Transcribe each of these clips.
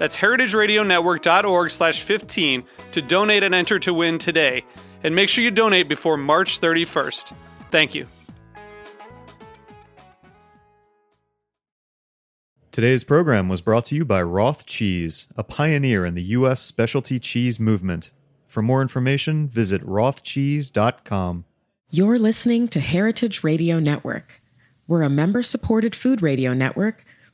That's heritageradionetwork.org slash 15 to donate and enter to win today. And make sure you donate before March 31st. Thank you. Today's program was brought to you by Roth Cheese, a pioneer in the U.S. specialty cheese movement. For more information, visit rothcheese.com. You're listening to Heritage Radio Network. We're a member supported food radio network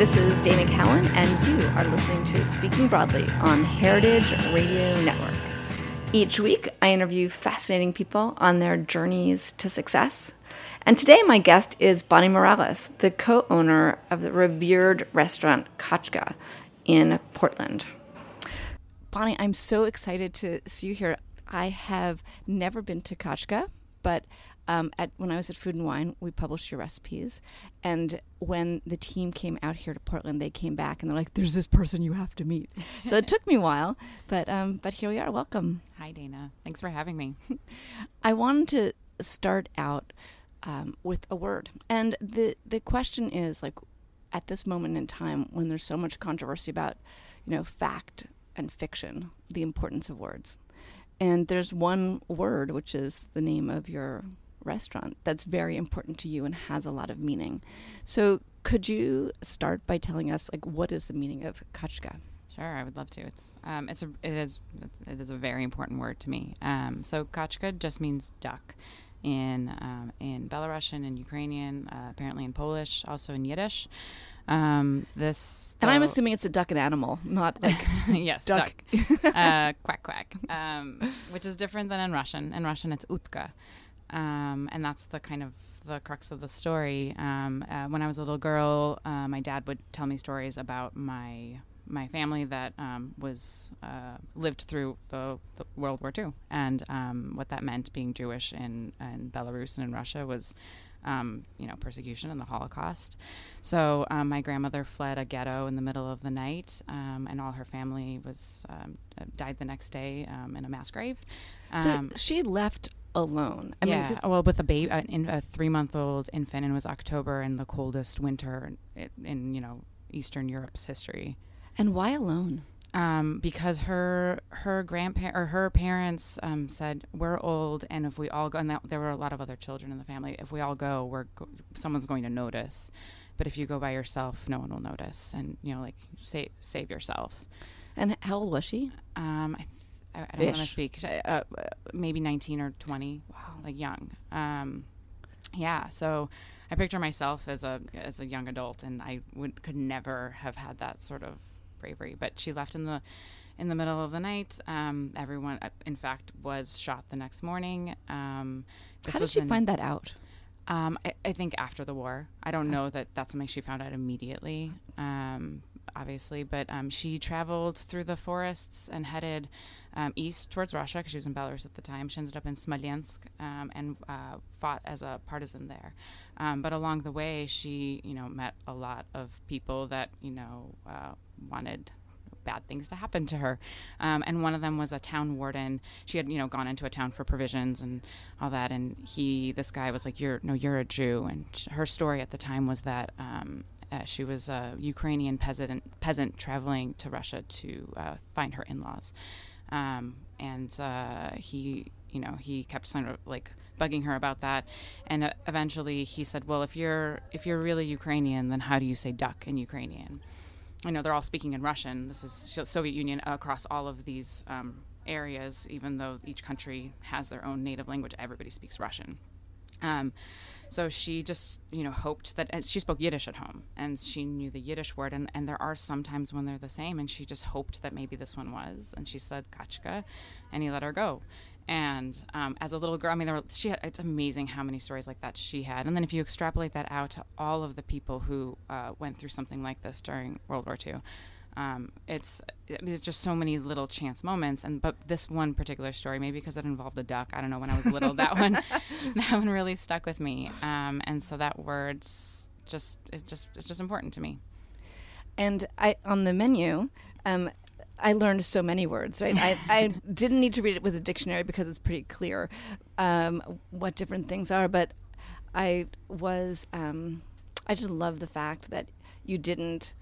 this is Dana Cowin, and you are listening to Speaking Broadly on Heritage Radio Network. Each week, I interview fascinating people on their journeys to success. And today, my guest is Bonnie Morales, the co owner of the revered restaurant Kachka in Portland. Bonnie, I'm so excited to see you here. I have never been to Kachka, but um, at when I was at Food and Wine, we published your recipes, and when the team came out here to Portland, they came back and they're like, "There's this person you have to meet." so it took me a while, but um, but here we are. Welcome. Hi, Dana. Thanks for having me. I wanted to start out um, with a word, and the the question is like, at this moment in time when there's so much controversy about, you know, fact and fiction, the importance of words. And there's one word, which is the name of your restaurant, that's very important to you and has a lot of meaning. So, could you start by telling us, like, what is the meaning of kachka? Sure, I would love to. It's um, it's a it is it is a very important word to me. Um, so kachka just means duck in um, in Belarusian and Ukrainian, uh, apparently in Polish, also in Yiddish. Um, this And I'm assuming it's a duck and animal, not like yes, duck. duck, uh, quack quack, um, which is different than in Russian. In Russian, it's utka, um, and that's the kind of the crux of the story. Um, uh, when I was a little girl, uh, my dad would tell me stories about my my family that um, was uh, lived through the, the World War II, and um, what that meant being Jewish in, in Belarus and in Russia was um, you know, persecution and the Holocaust. So um, my grandmother fled a ghetto in the middle of the night, um, and all her family was um, died the next day um, in a mass grave. So Um, she left alone. I mean, well, with a baby, uh, in a three-month-old infant, and it was October and the coldest winter in, in you know Eastern Europe's history. and why alone? Um, because her her grandparent or her parents um, said we're old, and if we all go, and that, there were a lot of other children in the family. If we all go, we're go- someone's going to notice. But if you go by yourself, no one will notice, and you know, like save save yourself. And how old was she? Um, I, I, I don't want to speak. Uh, uh, maybe nineteen or twenty. Wow, like young. Um, yeah. So I picture myself as a as a young adult, and I would could never have had that sort of bravery. But she left in the in the middle of the night. Um, everyone, uh, in fact, was shot the next morning. Um, this How did she in- find that out? um, I, I think after the war. I don't know that that's something she found out immediately, um, obviously, but um, she traveled through the forests and headed um, east towards Russia because she was in Belarus at the time. She ended up in Smolensk um, and uh, fought as a partisan there. Um, but along the way, she, you know, met a lot of people that, you know, uh, wanted bad things to happen to her. Um, and one of them was a town warden. She had, you know, gone into a town for provisions and all that. And he, this guy was like, you're, no, you're a Jew. And her story at the time was that, um, uh, she was a Ukrainian peasant peasant traveling to Russia to uh, find her in-laws, um, and uh, he, you know, he kept sort of like bugging her about that, and uh, eventually he said, "Well, if you're if you're really Ukrainian, then how do you say duck in Ukrainian?" I know they're all speaking in Russian. This is Soviet Union across all of these um, areas, even though each country has their own native language. Everybody speaks Russian. Um, so she just, you know, hoped that she spoke Yiddish at home and she knew the Yiddish word. And, and there are sometimes when they're the same. And she just hoped that maybe this one was. And she said Kachka, and he let her go. And um, as a little girl, I mean, there were, she had, it's amazing how many stories like that she had. And then if you extrapolate that out to all of the people who uh, went through something like this during World War II, um, it's it's just so many little chance moments and but this one particular story maybe because it involved a duck i don't know when i was little that one that one really stuck with me um, and so that word's just it's just it's just important to me and i on the menu um, I learned so many words, right? I, I didn't need to read it with a dictionary because it's pretty clear um, what different things are. But I was, um, I just love the fact that you didn't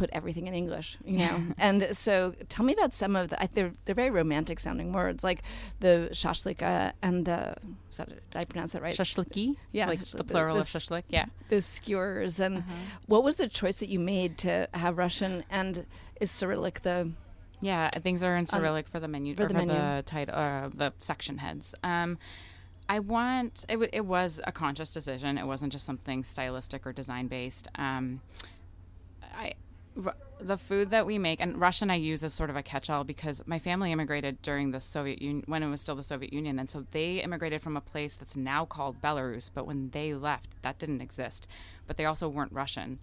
put everything in English, you know. and so, tell me about some of the. They're they're very romantic sounding words, like the shashlika and the. That, did I pronounce that right? Shashliki. Yeah, like the plural the, of shashlik. Yeah, the skewers. And uh-huh. what was the choice that you made to have Russian and is Cyrillic the? Yeah, things are in Cyrillic um, for the menu for the, for the title, uh, the section heads. Um, I want it, w- it was a conscious decision. It wasn't just something stylistic or design based. Um, I the food that we make, and Russian I use as sort of a catch-all because my family immigrated during the Soviet Union when it was still the Soviet Union, and so they immigrated from a place that's now called Belarus, but when they left, that didn't exist. But they also weren't Russian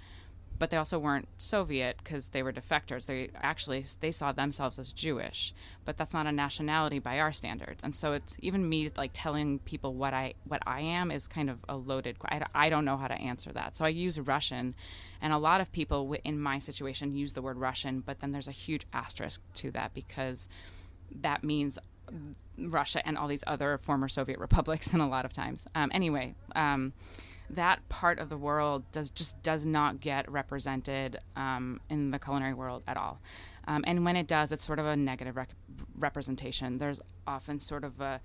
but they also weren't Soviet because they were defectors. They actually they saw themselves as Jewish, but that's not a nationality by our standards. And so it's even me like telling people what I what I am is kind of a loaded. I, I don't know how to answer that. So I use Russian, and a lot of people in my situation use the word Russian, but then there's a huge asterisk to that because that means Russia and all these other former Soviet republics, and a lot of times. Um, anyway. Um, that part of the world does just does not get represented um, in the culinary world at all. Um, and when it does, it's sort of a negative rec- representation. There's often sort of a,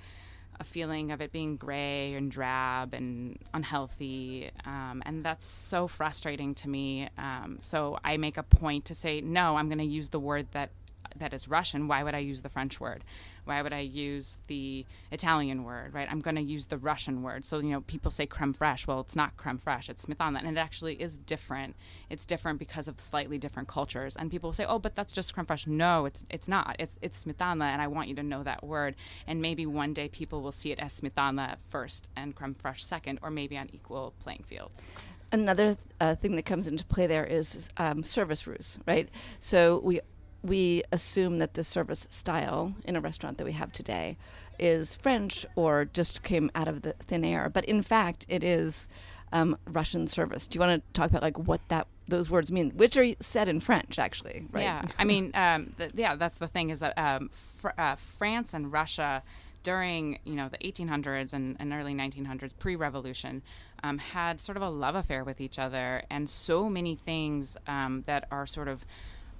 a feeling of it being gray and drab and unhealthy. Um, and that's so frustrating to me. Um, so I make a point to say, no, I'm going to use the word that that is Russian, why would I use the French word? Why would I use the Italian word, right? I'm going to use the Russian word. So, you know, people say creme fraiche. Well, it's not creme fraiche, it's smetana. And it actually is different. It's different because of slightly different cultures. And people say, oh, but that's just creme fraiche. No, it's, it's not. It's, it's smetana, and I want you to know that word. And maybe one day people will see it as smetana first and creme fraiche second, or maybe on equal playing fields. Another uh, thing that comes into play there is um, service russe, right? So we we assume that the service style in a restaurant that we have today is French or just came out of the thin air. But in fact, it is um, Russian service. Do you want to talk about like what that those words mean, which are said in French, actually? Right? Yeah, I mean, um, the, yeah, that's the thing is that um, fr- uh, France and Russia during you know the 1800s and, and early 1900s pre-revolution um, had sort of a love affair with each other and so many things um, that are sort of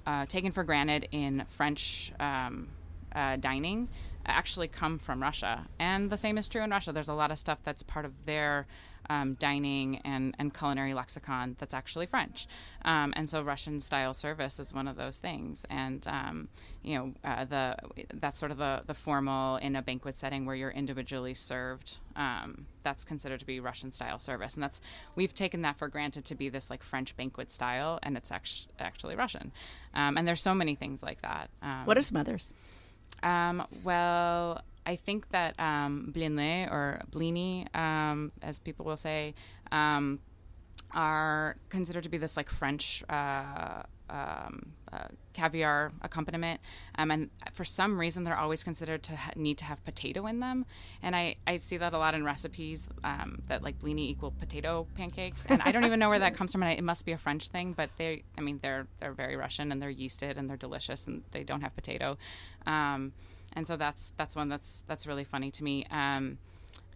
uh, taken for granted in French um, uh, dining actually come from Russia. And the same is true in Russia. There's a lot of stuff that's part of their um, dining and, and culinary lexicon that's actually French. Um, and so Russian style service is one of those things. And, um, you know, uh, the that's sort of the, the formal in a banquet setting where you're individually served. Um, that's considered to be Russian style service. And that's, we've taken that for granted to be this like French banquet style, and it's actually, actually Russian. Um, and there's so many things like that. Um, what are some others? well, I think that um, blini or blini, um, as people will say, um, are considered to be this like French uh, um, uh, caviar accompaniment, um, and for some reason they're always considered to ha- need to have potato in them, and I, I see that a lot in recipes um, that like blini equal potato pancakes, and I don't even know where that comes from, and it must be a French thing, but they I mean they're they're very Russian and they're yeasted and they're delicious and they don't have potato, um, and so that's that's one that's that's really funny to me. Um,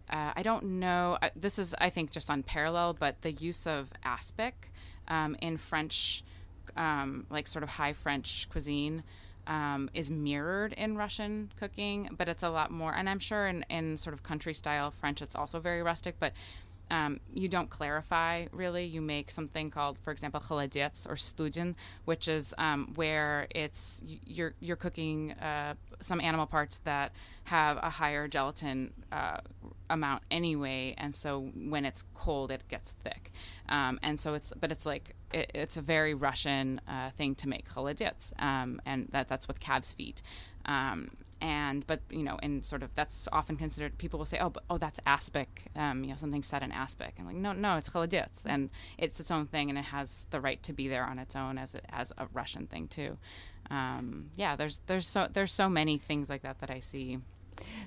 uh, I don't know. This is, I think, just on parallel, but the use of aspic um, in French, um, like sort of high French cuisine, um, is mirrored in Russian cooking, but it's a lot more. And I'm sure in, in sort of country style French, it's also very rustic, but um, you don't clarify really. You make something called, for example, kholodets or studen, which is um, where it's you're you're cooking uh, some animal parts that have a higher gelatin uh, amount anyway, and so when it's cold, it gets thick, um, and so it's but it's like it, it's a very Russian uh, thing to make kholodets, um, and that that's with calves feet. Um, and but you know and sort of that's often considered people will say oh but, oh that's aspic um, you know something set in aspic. And like no no it's kholodets and it's its own thing and it has the right to be there on its own as a, as a russian thing too. Um, yeah there's there's so there's so many things like that that i see.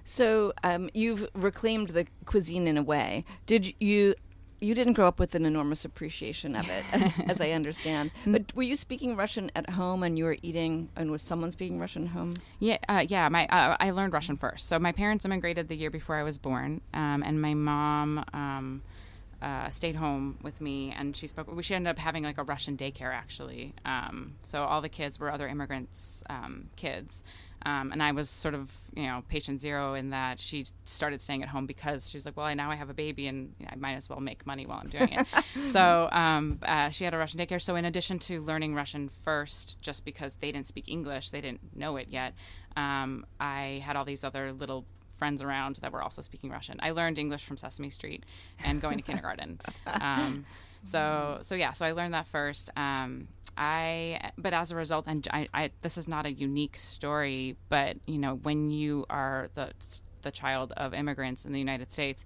So um, you've reclaimed the cuisine in a way. Did you you didn't grow up with an enormous appreciation of it, as I understand. But were you speaking Russian at home, and you were eating, and was someone speaking Russian at home? Yeah, uh, yeah. My uh, I learned Russian first. So my parents immigrated the year before I was born, um, and my mom. Um, uh, stayed home with me, and she spoke. We she ended up having like a Russian daycare actually. Um, so all the kids were other immigrants' um, kids, um, and I was sort of, you know, patient zero in that she started staying at home because she's like, well, I, now I have a baby and you know, I might as well make money while I'm doing it. so um, uh, she had a Russian daycare. So in addition to learning Russian first, just because they didn't speak English, they didn't know it yet, um, I had all these other little friends around that were also speaking Russian. I learned English from Sesame Street and going to kindergarten. Um, so so yeah, so I learned that first. Um, I but as a result, and I, I, this is not a unique story, but you know when you are the the child of immigrants in the United States,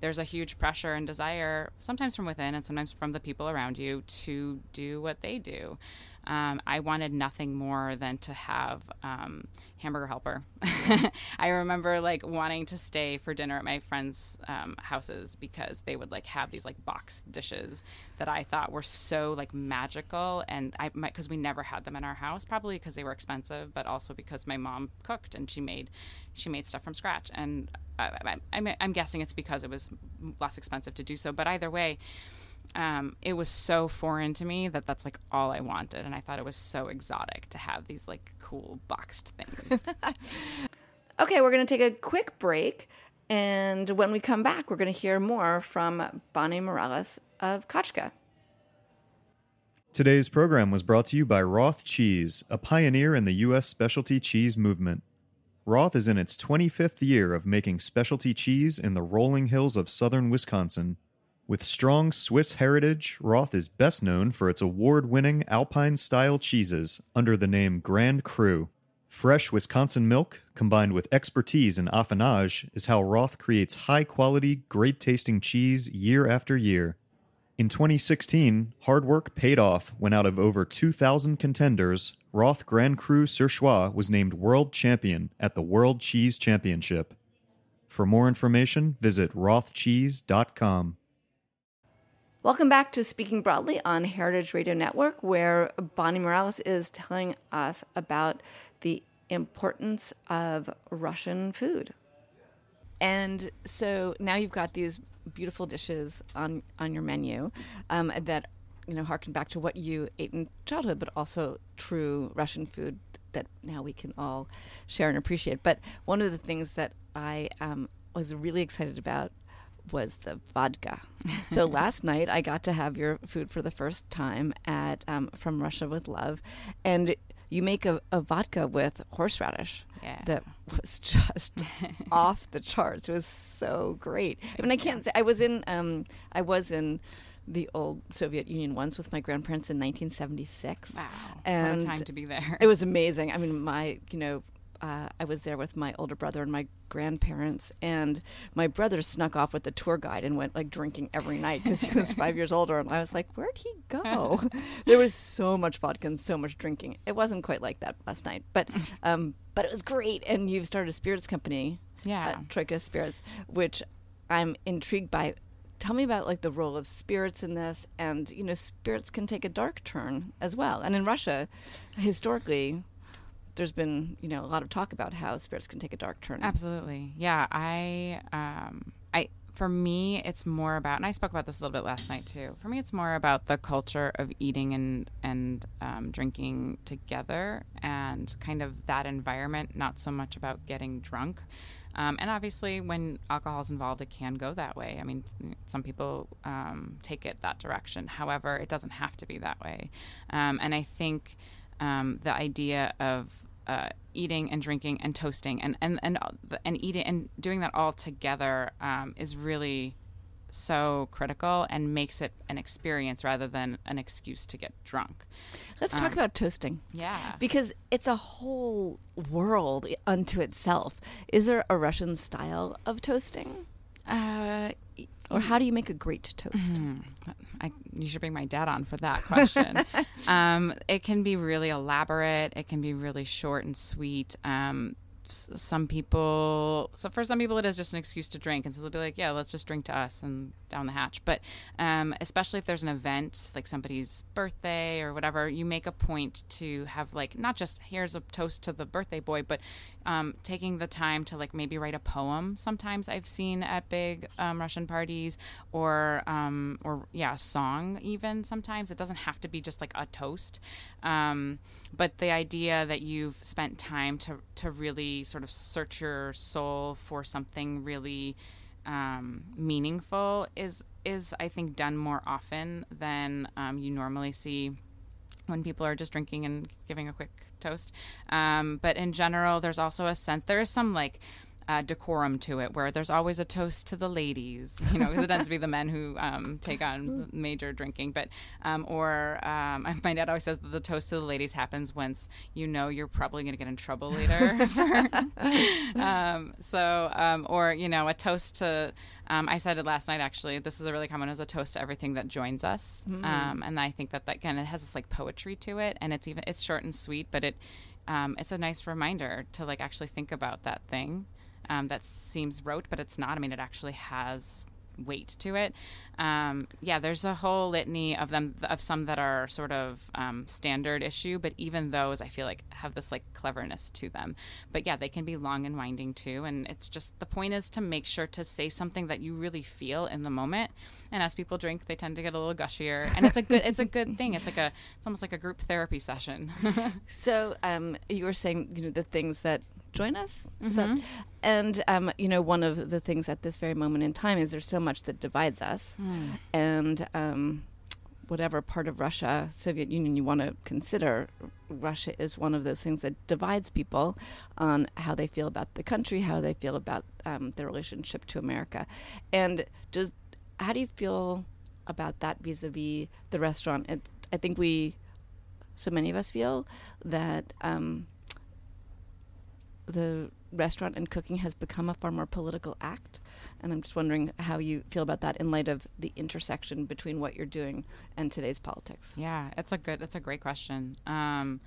there's a huge pressure and desire, sometimes from within and sometimes from the people around you, to do what they do. Um, I wanted nothing more than to have um, hamburger helper. I remember like wanting to stay for dinner at my friends' um, houses because they would like have these like box dishes that I thought were so like magical, and I because we never had them in our house, probably because they were expensive, but also because my mom cooked and she made she made stuff from scratch, and I, am guessing it's because it was less expensive to do so. But either way um, it was so foreign to me that that's like all I wanted, and I thought it was so exotic to have these like cool boxed things. okay, we're going to take a quick break, and when we come back, we're going to hear more from Bonnie Morales of Kachka. Today's program was brought to you by Roth Cheese, a pioneer in the U.S. specialty cheese movement. Roth is in its 25th year of making specialty cheese in the rolling hills of southern Wisconsin with strong Swiss heritage, Roth is best known for its award winning Alpine style cheeses under the name Grand Cru. Fresh Wisconsin milk, combined with expertise in affinage, is how Roth creates high quality, great tasting cheese year after year. In 2016, hard work paid off when out of over 2,000 contenders, Roth Grand Cru Surchoix was named world champion at the World Cheese Championship. For more information, visit rothcheese.com. Welcome back to Speaking Broadly on Heritage Radio Network, where Bonnie Morales is telling us about the importance of Russian food. And so now you've got these beautiful dishes on on your menu um, that you know harken back to what you ate in childhood, but also true Russian food that now we can all share and appreciate. But one of the things that I um, was really excited about was the vodka. so last night I got to have your food for the first time at um, From Russia with Love, and you make a, a vodka with horseradish yeah. that was just off the charts. It was so great. I mean, I can't say I was in. Um, I was in the old Soviet Union once with my grandparents in 1976. Wow, and what a time to be there! It was amazing. I mean, my you know uh, I was there with my older brother and my grandparents, and my brother snuck off with the tour guide and went like drinking every night because he was five years older. And I was like, "Where'd he go?" there was so much vodka and so much drinking. It wasn't quite like that last night, but um, but it was great. And you've started a spirits company, Yeah. uh, Troika Spirits, which I'm intrigued by. Tell me about like the role of spirits in this, and you know, spirits can take a dark turn as well. And in Russia, historically, there's been you know a lot of talk about how spirits can take a dark turn. Absolutely. Yeah. I, um, I, for me, it's more about, and I spoke about this a little bit last night too. For me, it's more about the culture of eating and and um, drinking together, and kind of that environment. Not so much about getting drunk. Um, and obviously, when alcohol is involved, it can go that way. I mean, some people um, take it that direction. However, it doesn't have to be that way. Um, and I think um, the idea of uh, eating and drinking and toasting and and and and eating and doing that all together um, is really so critical and makes it an experience rather than an excuse to get drunk. Let's talk about toasting. Yeah. Because it's a whole world unto itself. Is there a Russian style of toasting? Uh, Or how do you make a great toast? I, you should bring my dad on for that question. um, it can be really elaborate. It can be really short and sweet. Um, s- some people, so for some people, it is just an excuse to drink, and so they'll be like, "Yeah, let's just drink to us and down the hatch." But um, especially if there's an event like somebody's birthday or whatever, you make a point to have like not just here's a toast to the birthday boy, but um, taking the time to like maybe write a poem. Sometimes I've seen at big um, Russian parties, or um, or yeah, a song even. Sometimes it doesn't have to be just like a toast, um, but the idea that you've spent time to to really sort of search your soul for something really um, meaningful is is I think done more often than um, you normally see when people are just drinking and giving a quick toast. Um, but in general, there's also a sense there is some like uh, decorum to it, where there's always a toast to the ladies, you know, because it tends to be the men who um, take on major drinking. But um, or um, my dad always says that the toast to the ladies happens once you know you're probably going to get in trouble later. um, so um, or you know a toast to. Um, I said it last night. Actually, this is a really common as a toast to everything that joins us, um, and I think that that kind of has this like poetry to it, and it's even it's short and sweet, but it um, it's a nice reminder to like actually think about that thing um, that seems rote, but it's not. I mean, it actually has weight to it. Um, yeah, there's a whole litany of them, of some that are sort of um, standard issue, but even those I feel like have this like cleverness to them. But yeah, they can be long and winding too. And it's just the point is to make sure to say something that you really feel in the moment. And as people drink, they tend to get a little gushier, and it's a good, it's a good thing. It's like a, it's almost like a group therapy session. So um, you were saying, you know, the things that join us, that- and um, you know, one of the things at this very moment in time is there's so much that divides us, and um, whatever part of Russia, Soviet Union you want to consider, Russia is one of those things that divides people on how they feel about the country, how they feel about um, their relationship to America, and just how do you feel about that vis-a-vis the restaurant? It, I think we so many of us feel that um, the restaurant and cooking has become a far more political act. And I'm just wondering how you feel about that in light of the intersection between what you're doing and today's politics. Yeah, it's a good, it's a great question. Um,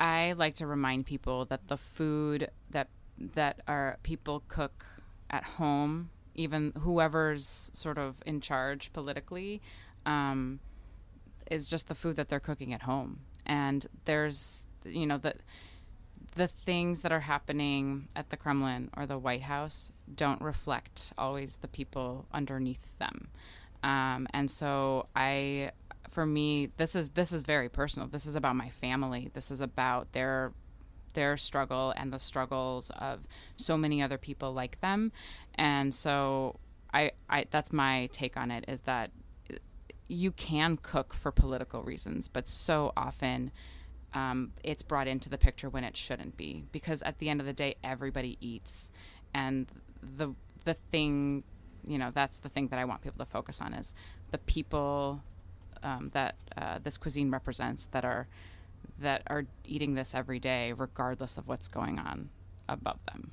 I like to remind people that the food that that our people cook at home, even whoever's sort of in charge politically, um, is just the food that they're cooking at home. And there's, you know, the the things that are happening at the Kremlin or the White House don't reflect always the people underneath them. Um, and so I, for me, this is this is very personal. This is about my family. This is about their their struggle and the struggles of so many other people like them. And so I, I that's my take on it is that you can cook for political reasons, but so often um, it's brought into the picture when it shouldn't be because at the end of the day everybody eats and the the thing you know that's the thing that i want people to focus on is the people um, that uh, this cuisine represents that are that are eating this every day regardless of what's going on above them.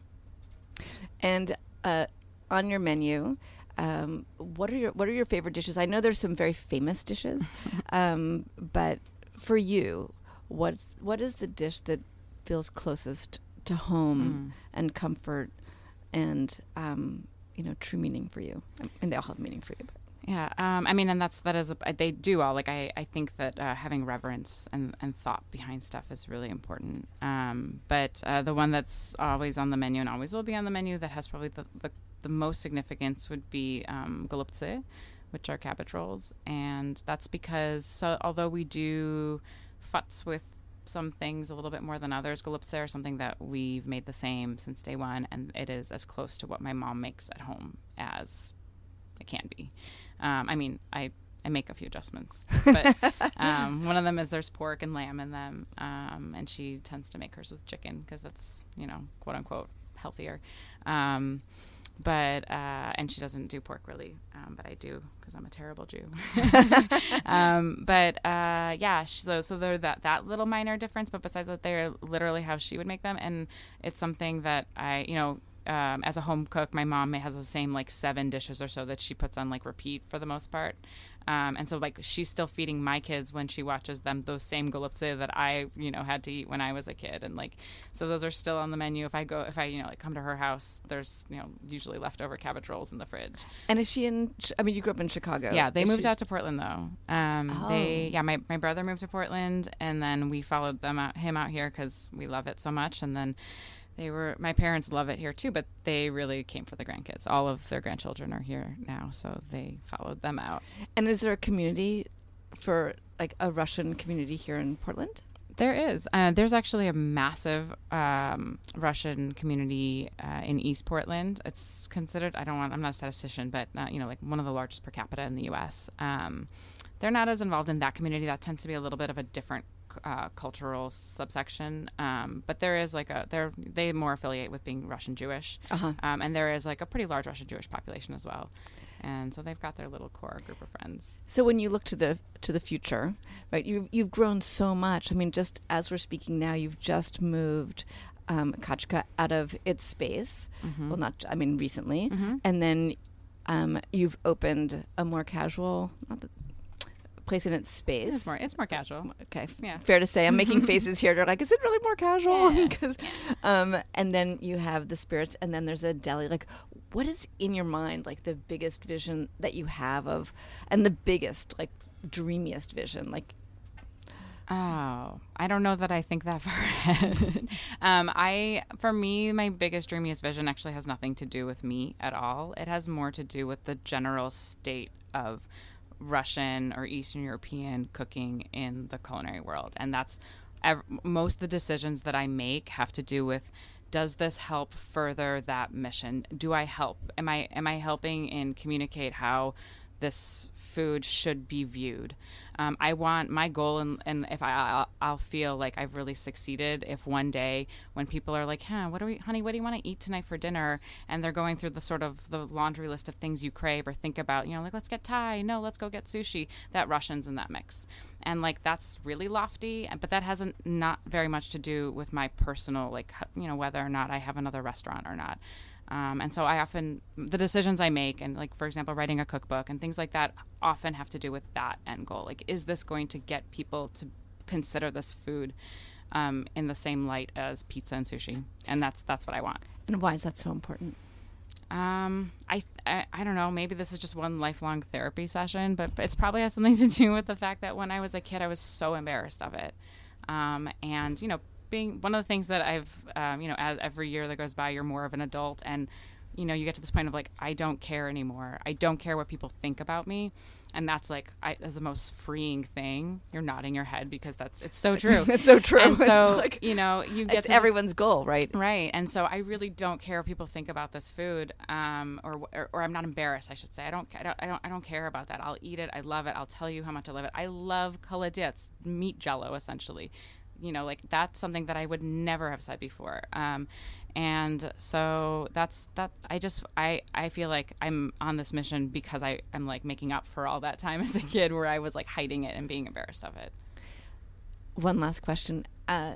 And uh, on your menu, um, what are your what are your favorite dishes? I know there's some very famous dishes, um, but for you, what's what is the dish that feels closest to home and comfort and um, you know true meaning for you? And they all have meaning for you. But. Yeah, um, I mean, and that's that is a, they do all like I, I think that uh, having reverence and, and thought behind stuff is really important. Um, but uh, the one that's always on the menu and always will be on the menu that has probably the, the, the most significance would be um, which are cabbage rolls, and that's because so although we do futz with some things a little bit more than others, golubtsy are something that we've made the same since day one, and it is as close to what my mom makes at home as it can be. Um, I mean, I I make a few adjustments, but um, one of them is there's pork and lamb in them, um, and she tends to make hers with chicken because that's you know quote unquote healthier. But uh, and she doesn't do pork really, um, but I do because I'm a terrible Jew. um, but uh, yeah, so so they're that that little minor difference, but besides that, they're literally how she would make them, and it's something that I you know um, as a home cook, my mom has the same like seven dishes or so that she puts on like repeat for the most part. Um, and so like she's still feeding my kids when she watches them those same golubtsy that I you know had to eat when I was a kid, and like so those are still on the menu. If I go, if I you know like come to her house, there's you know usually leftover cabbage rolls in the fridge. And is she in? I mean, you grew up in Chicago. Yeah, they Is moved she- out to Portland though. Um, They Oh. yeah, my my brother moved to Portland, and then we followed them out him out here because we love it so much, and then. They were my parents love it here too, but they really came for the grandkids. All of their grandchildren are here now, so they followed them out. And is there a community for like a Russian community here in Portland? There is. Uh, there's actually a massive um, Russian community uh, in East Portland. It's considered. I don't want. I'm not a statistician, but uh, you know, like one of the largest per capita in the U.S. Um, they're not as involved in that community. That tends to be a little bit of a different uh, cultural subsection. Um, but there is like a. They're they more affiliate with being Russian Jewish, Uh-huh. um, and there is like a pretty large Russian Jewish population as well. And so they've got their little core group of friends. So when you look to the to the future, right? You you've grown so much. I mean, just as we're speaking now, you've just moved um, Kachka out of its space. Mm-hmm. Well, not I mean recently, and then um, you've opened a more casual not the, place in its space. It's more. It's more casual. Okay, Yeah. fair to say. I'm making faces here. They're like, is it really more casual? Because, um, and then you have the spirits, and then there's a deli. Like, what is in your mind, like the biggest vision that you have of, and the biggest, like, dreamiest vision? Like, Oh, I don't know that I think that far ahead. um, I, for me, my biggest dreamiest vision actually has nothing to do with me at all. It has more to do with the general state of Russian or Eastern European cooking in the culinary world, and that's ev- most of the decisions that I make have to do with. Does this help further that mission? Do I help? Am I am I helping in communicate how this food should be viewed. Um, I want my goal, and, and if I, I'll, I'll feel like I've really succeeded if one day when people are like, "Huh, what do we, honey? What do you want to eat tonight for dinner?" and they're going through the sort of the laundry list of things you crave or think about, you know, like let's get Thai, no, let's go get sushi. That Russians in that mix, and like that's really lofty, but that hasn't not very much to do with my personal like you know whether or not I have another restaurant or not. Um, and so I often, the decisions I make, and like, for example, writing a cookbook and things like that, often have to do with that end goal. Like, is this going to get people to consider this food um, in the same light as pizza and sushi? And that's that's what I want. and why is that so important? Um, I, I I don't know. Maybe this is just one lifelong therapy session, but it's probably has something to do with the fact that when I was a kid, I was so embarrassed of it. Um, and you know, being one of the things that I've, um, you know, as every year that goes by, you're more of an adult, and you know, you get to this point of like, I don't care anymore. I don't care what people think about me, and that's like, I, that's the most freeing thing. You're nodding your head because that's it's so true. It's so true. And It's so like- you know, you get It's to this- everyone's goal, right? Right, and so I really don't care what people think about this food, um, or, or or I'm not embarrassed. I should say I don't, I don't I don't I don't care about that. I'll eat it. I love it. I'll tell you how much I love it. I love kholodets, meat jello, essentially. You know, like that's something that I would never have said before. Um, and so that's that. I just I I feel like I'm on this mission because I am like making up for all that time as a kid where I was like hiding it and being embarrassed of it. One last question. Uh,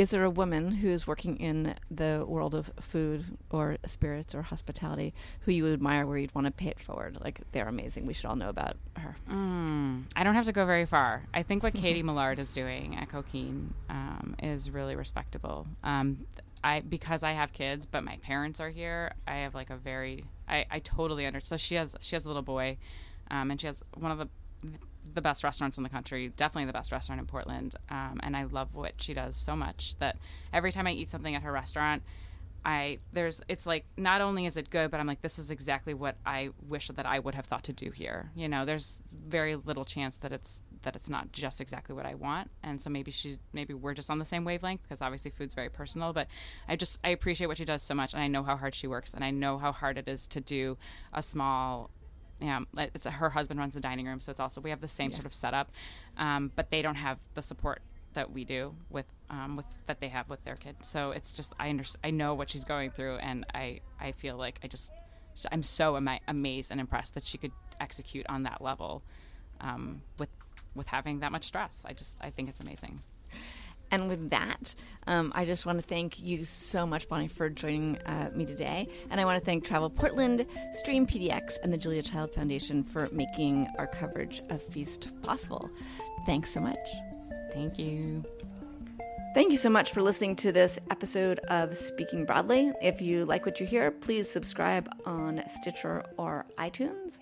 is there a woman who's working in the world of food or spirits or hospitality who you admire where you'd want to pay it forward? Like they're amazing. We should all know about her. Mm, I don't have to go very far. I think what Katy Millard is doing at Coquine um, is really respectable. Um, I because I have kids, but my parents are here. I have like a very I, I totally understand. So she has she has a little boy, um, and she has one of the the best restaurants in the country, definitely the best restaurant in Portland. Um, and I love what she does so much that every time I eat something at her restaurant, I there's it's like not only is it good, but I'm like this is exactly what I wish that I would have thought to do here. You know, there's very little chance that it's that it's not just exactly what I want, and so maybe she maybe we're just on the same wavelength because obviously food's very personal. But I just I appreciate what she does so much, and I know how hard she works, and I know how hard it is to do a small yeah, it's her husband runs the dining room, so it's also we have the same yeah. sort of setup, um, but they don't have the support that we do with um, with that they have with their kid. So it's just I under, I know what she's going through, and I I feel like I just I'm so ama- amazed and impressed that she could execute on that level um, with with having that much stress. I just I think it's amazing. And with that, um, I just want to thank you so much, Bonnie, for joining uh, me today. And I want to thank Travel Portland, Stream PDX, and the Julia Child Foundation for making our coverage of Feast possible. Thanks so much. Thank you. Thank you so much for listening to this episode of Speaking Broadly. If you like what you hear, please subscribe on Stitcher or iTunes.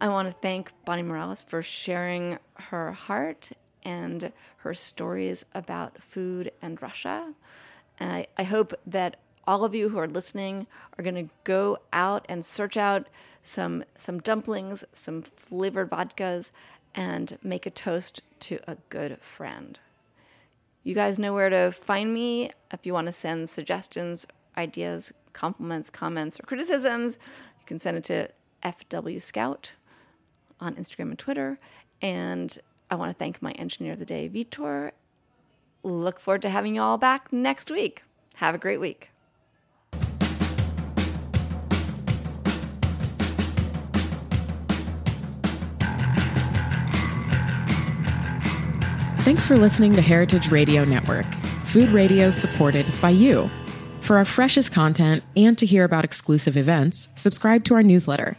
I want to thank Bonnie Morales for sharing her heart and her stories about food and Russia. And I, I hope that all of you who are listening are going to go out and search out some some dumplings, some flavored vodkas, and make a toast to a good friend. You guys know where to find me if you want to send suggestions, ideas, compliments, comments, or criticisms. You can send it to FW Scout on Instagram and Twitter. And I want to thank my engineer of the day, Vitor. Look forward to having you all back next week. Have a great week. Thanks for listening to Heritage Radio Network, food radio supported by you. For our freshest content and to hear about exclusive events, subscribe to our newsletter